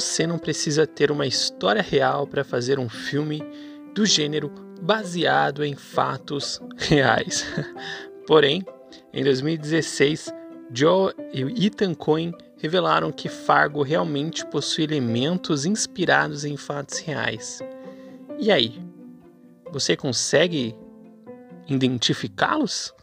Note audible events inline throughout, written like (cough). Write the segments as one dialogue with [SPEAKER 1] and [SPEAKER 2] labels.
[SPEAKER 1] você não precisa ter uma história real para fazer um filme do gênero baseado em fatos (laughs) reais. Porém, em 2016, Joe e Ethan Coen revelaram que Fargo realmente possui elementos inspirados em fatos reais. E aí? Você consegue identificá-los?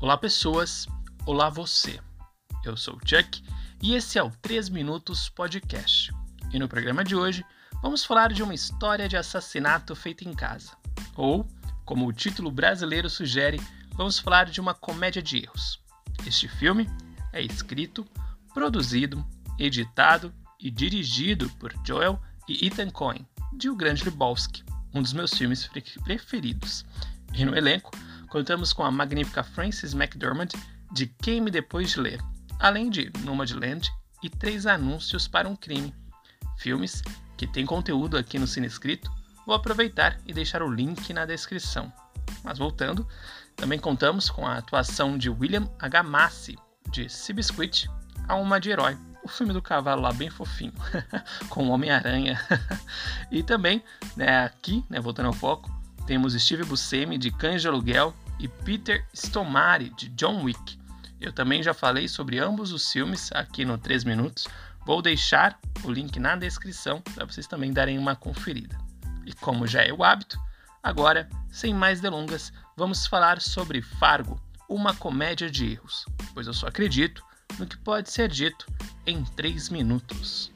[SPEAKER 1] Olá, pessoas. Olá, você. Eu sou o Chuck e esse é o 3 Minutos Podcast. E no programa de hoje vamos falar de uma história de assassinato feita em casa. Ou, como o título brasileiro sugere, vamos falar de uma comédia de erros. Este filme é escrito, produzido, editado e dirigido por Joel e Ethan Coen, de O Grande Lebowski, um dos meus filmes preferidos. E no elenco contamos com a magnífica Frances McDormand de Queime Depois de Ler, além de Nomadland e Três Anúncios para um Crime. Filmes que têm conteúdo aqui no Cine Escrito, vou aproveitar e deixar o link na descrição. Mas voltando, também contamos com a atuação de William H. Massey, de Seabiscuit a Uma de Herói, o filme do cavalo lá bem fofinho, (laughs) com o Homem-Aranha. (laughs) e também, né, aqui, né, voltando ao foco, temos Steve Buscemi de Cães de Aluguel e Peter Stormare de John Wick. Eu também já falei sobre ambos os filmes aqui no 3 Minutos. Vou deixar o link na descrição para vocês também darem uma conferida. E como já é o hábito, agora, sem mais delongas, vamos falar sobre Fargo, uma comédia de erros, pois eu só acredito no que pode ser dito em 3 minutos.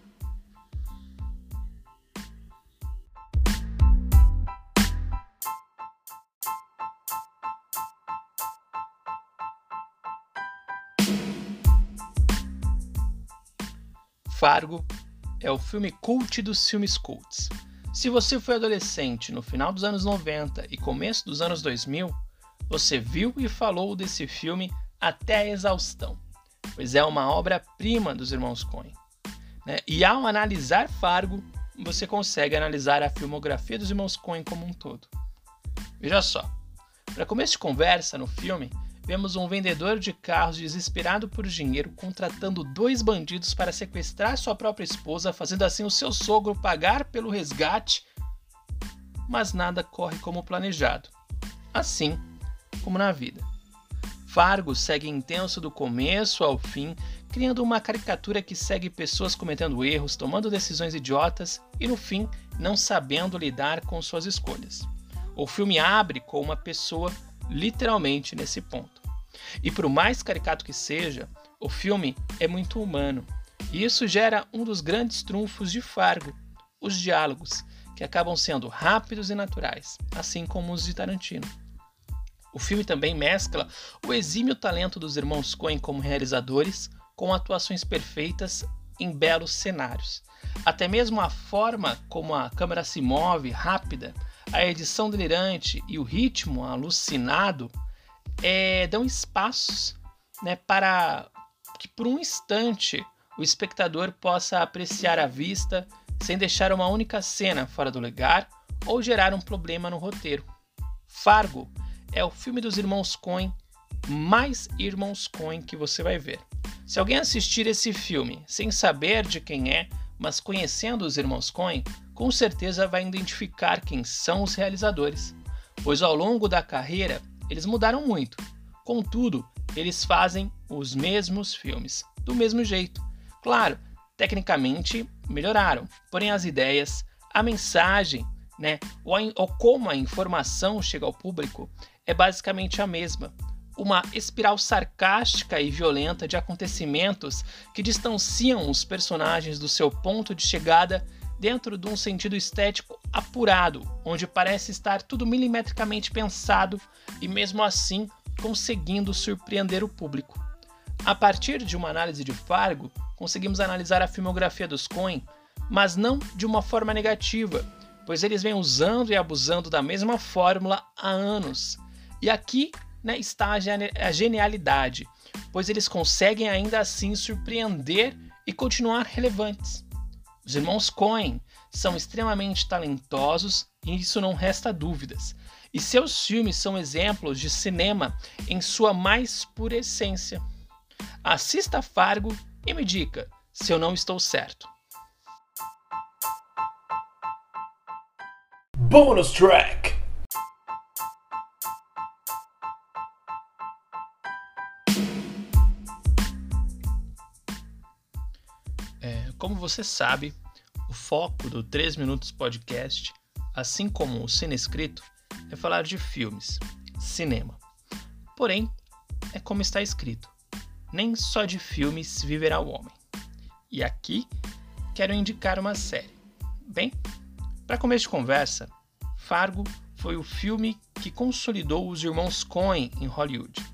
[SPEAKER 1] Fargo é o filme cult dos filmes cults. Se você foi adolescente no final dos anos 90 e começo dos anos 2000, você viu e falou desse filme até a exaustão, pois é uma obra-prima dos irmãos Coen. Né? E ao analisar Fargo, você consegue analisar a filmografia dos irmãos Coen como um todo. Veja só, para começo de conversa no filme, vemos um vendedor de carros desesperado por dinheiro contratando dois bandidos para sequestrar sua própria esposa, fazendo assim o seu sogro pagar pelo resgate. Mas nada corre como planejado. Assim como na vida. Fargo segue intenso do começo ao fim, criando uma caricatura que segue pessoas cometendo erros, tomando decisões idiotas e, no fim, não sabendo lidar com suas escolhas. O filme abre com uma pessoa literalmente nesse ponto. E por mais caricato que seja, o filme é muito humano. E isso gera um dos grandes trunfos de Fargo, os diálogos, que acabam sendo rápidos e naturais, assim como os de Tarantino. O filme também mescla o exímio talento dos irmãos Coen como realizadores com atuações perfeitas em belos cenários. Até mesmo a forma como a câmera se move rápida a edição delirante e o ritmo alucinado é, dão espaços né, para que por um instante o espectador possa apreciar a vista sem deixar uma única cena fora do lugar ou gerar um problema no roteiro. Fargo é o filme dos irmãos Coen mais irmãos Coen que você vai ver. Se alguém assistir esse filme sem saber de quem é, mas conhecendo os irmãos Coen, com certeza vai identificar quem são os realizadores, pois ao longo da carreira eles mudaram muito. Contudo, eles fazem os mesmos filmes, do mesmo jeito. Claro, tecnicamente melhoraram, porém as ideias, a mensagem, né, ou, a, ou como a informação chega ao público é basicamente a mesma uma espiral sarcástica e violenta de acontecimentos que distanciam os personagens do seu ponto de chegada dentro de um sentido estético apurado, onde parece estar tudo milimetricamente pensado e mesmo assim conseguindo surpreender o público. A partir de uma análise de Fargo, conseguimos analisar a filmografia dos Coen, mas não de uma forma negativa, pois eles vêm usando e abusando da mesma fórmula há anos. E aqui né, está a genialidade, pois eles conseguem ainda assim surpreender e continuar relevantes. Os irmãos Coen são extremamente talentosos e isso não resta dúvidas. E seus filmes são exemplos de cinema em sua mais pura essência. Assista Fargo e me diga se eu não estou certo.
[SPEAKER 2] Bonus track!
[SPEAKER 1] Você sabe, o foco do 3 Minutos Podcast, assim como o Cine Escrito, é falar de filmes, cinema. Porém, é como está escrito: nem só de filmes viverá o homem. E aqui quero indicar uma série. Bem, para começo de conversa, Fargo foi o filme que consolidou os irmãos Coen em Hollywood.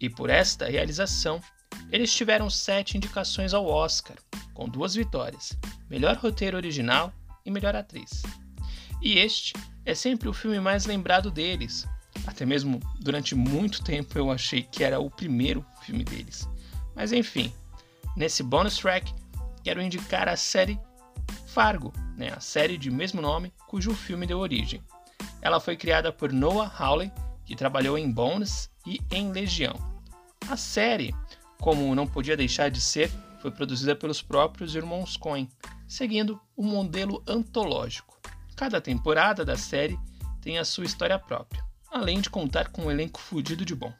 [SPEAKER 1] E por esta realização, eles tiveram sete indicações ao Oscar, com duas vitórias: melhor roteiro original e melhor atriz. E este é sempre o filme mais lembrado deles. Até mesmo durante muito tempo eu achei que era o primeiro filme deles. Mas enfim, nesse bonus track quero indicar a série Fargo, né, a série de mesmo nome cujo filme deu origem. Ela foi criada por Noah Hawley, que trabalhou em Bones e em Legião. A série, como não podia deixar de ser, foi produzida pelos próprios irmãos Coen, seguindo um modelo antológico. Cada temporada da série tem a sua história própria, além de contar com um elenco fudido de bom,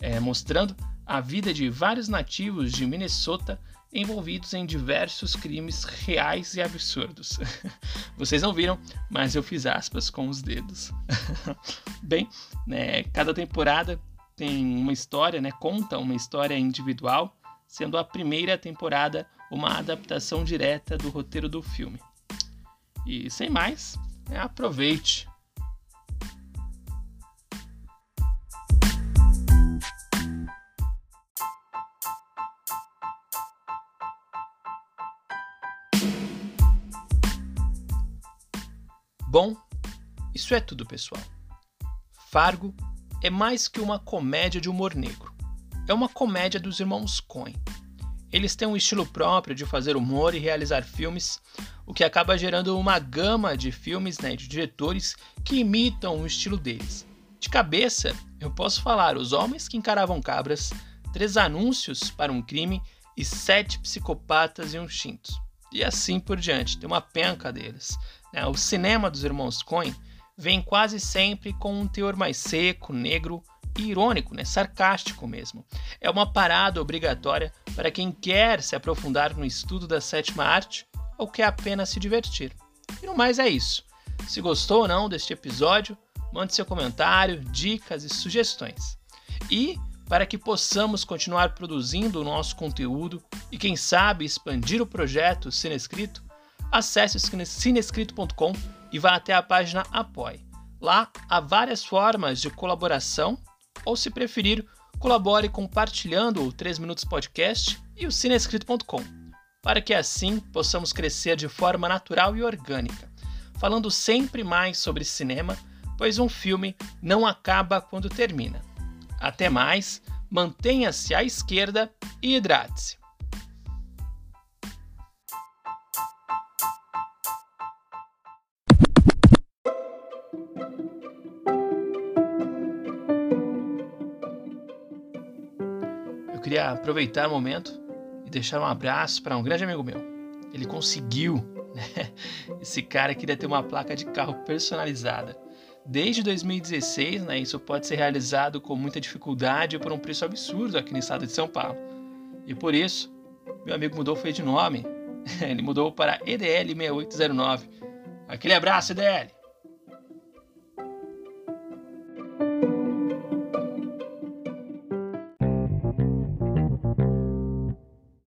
[SPEAKER 1] é, mostrando a vida de vários nativos de Minnesota envolvidos em diversos crimes reais e absurdos. (laughs) Vocês não viram, mas eu fiz aspas com os dedos. (laughs) Bem, né, cada temporada tem uma história, né, conta uma história individual, sendo a primeira temporada uma adaptação direta do roteiro do filme. E sem mais, né, aproveite Bom, isso é tudo, pessoal. Fargo é mais que uma comédia de humor negro. É uma comédia dos irmãos Coen. Eles têm um estilo próprio de fazer humor e realizar filmes, o que acaba gerando uma gama de filmes né, de diretores que imitam o estilo deles. De cabeça, eu posso falar Os Homens que Encaravam Cabras, Três Anúncios para um Crime e Sete Psicopatas e um Chintos. E assim por diante, tem uma penca deles. Né? O cinema dos irmãos Coen vem quase sempre com um teor mais seco, negro e irônico, né? sarcástico mesmo. É uma parada obrigatória para quem quer se aprofundar no estudo da sétima arte ou quer apenas se divertir. E no mais é isso. Se gostou ou não deste episódio, mande seu comentário, dicas e sugestões. E para que possamos continuar produzindo o nosso conteúdo e quem sabe expandir o projeto Cinescrito, acesse cinescrito.com e vá até a página Apoie. Lá há várias formas de colaboração, ou se preferir, colabore compartilhando o 3 Minutos Podcast e o cinescrito.com, para que assim possamos crescer de forma natural e orgânica, falando sempre mais sobre cinema, pois um filme não acaba quando termina. Até mais, mantenha-se à esquerda e hidrate-se. Queria aproveitar o momento e deixar um abraço para um grande amigo meu. Ele conseguiu, né? (laughs) Esse cara queria ter uma placa de carro personalizada. Desde 2016, né, isso pode ser realizado com muita dificuldade por um preço absurdo aqui no estado de São Paulo. E por isso, meu amigo mudou foi de nome. (laughs) Ele mudou para EDL 6809. Aquele abraço, EDL!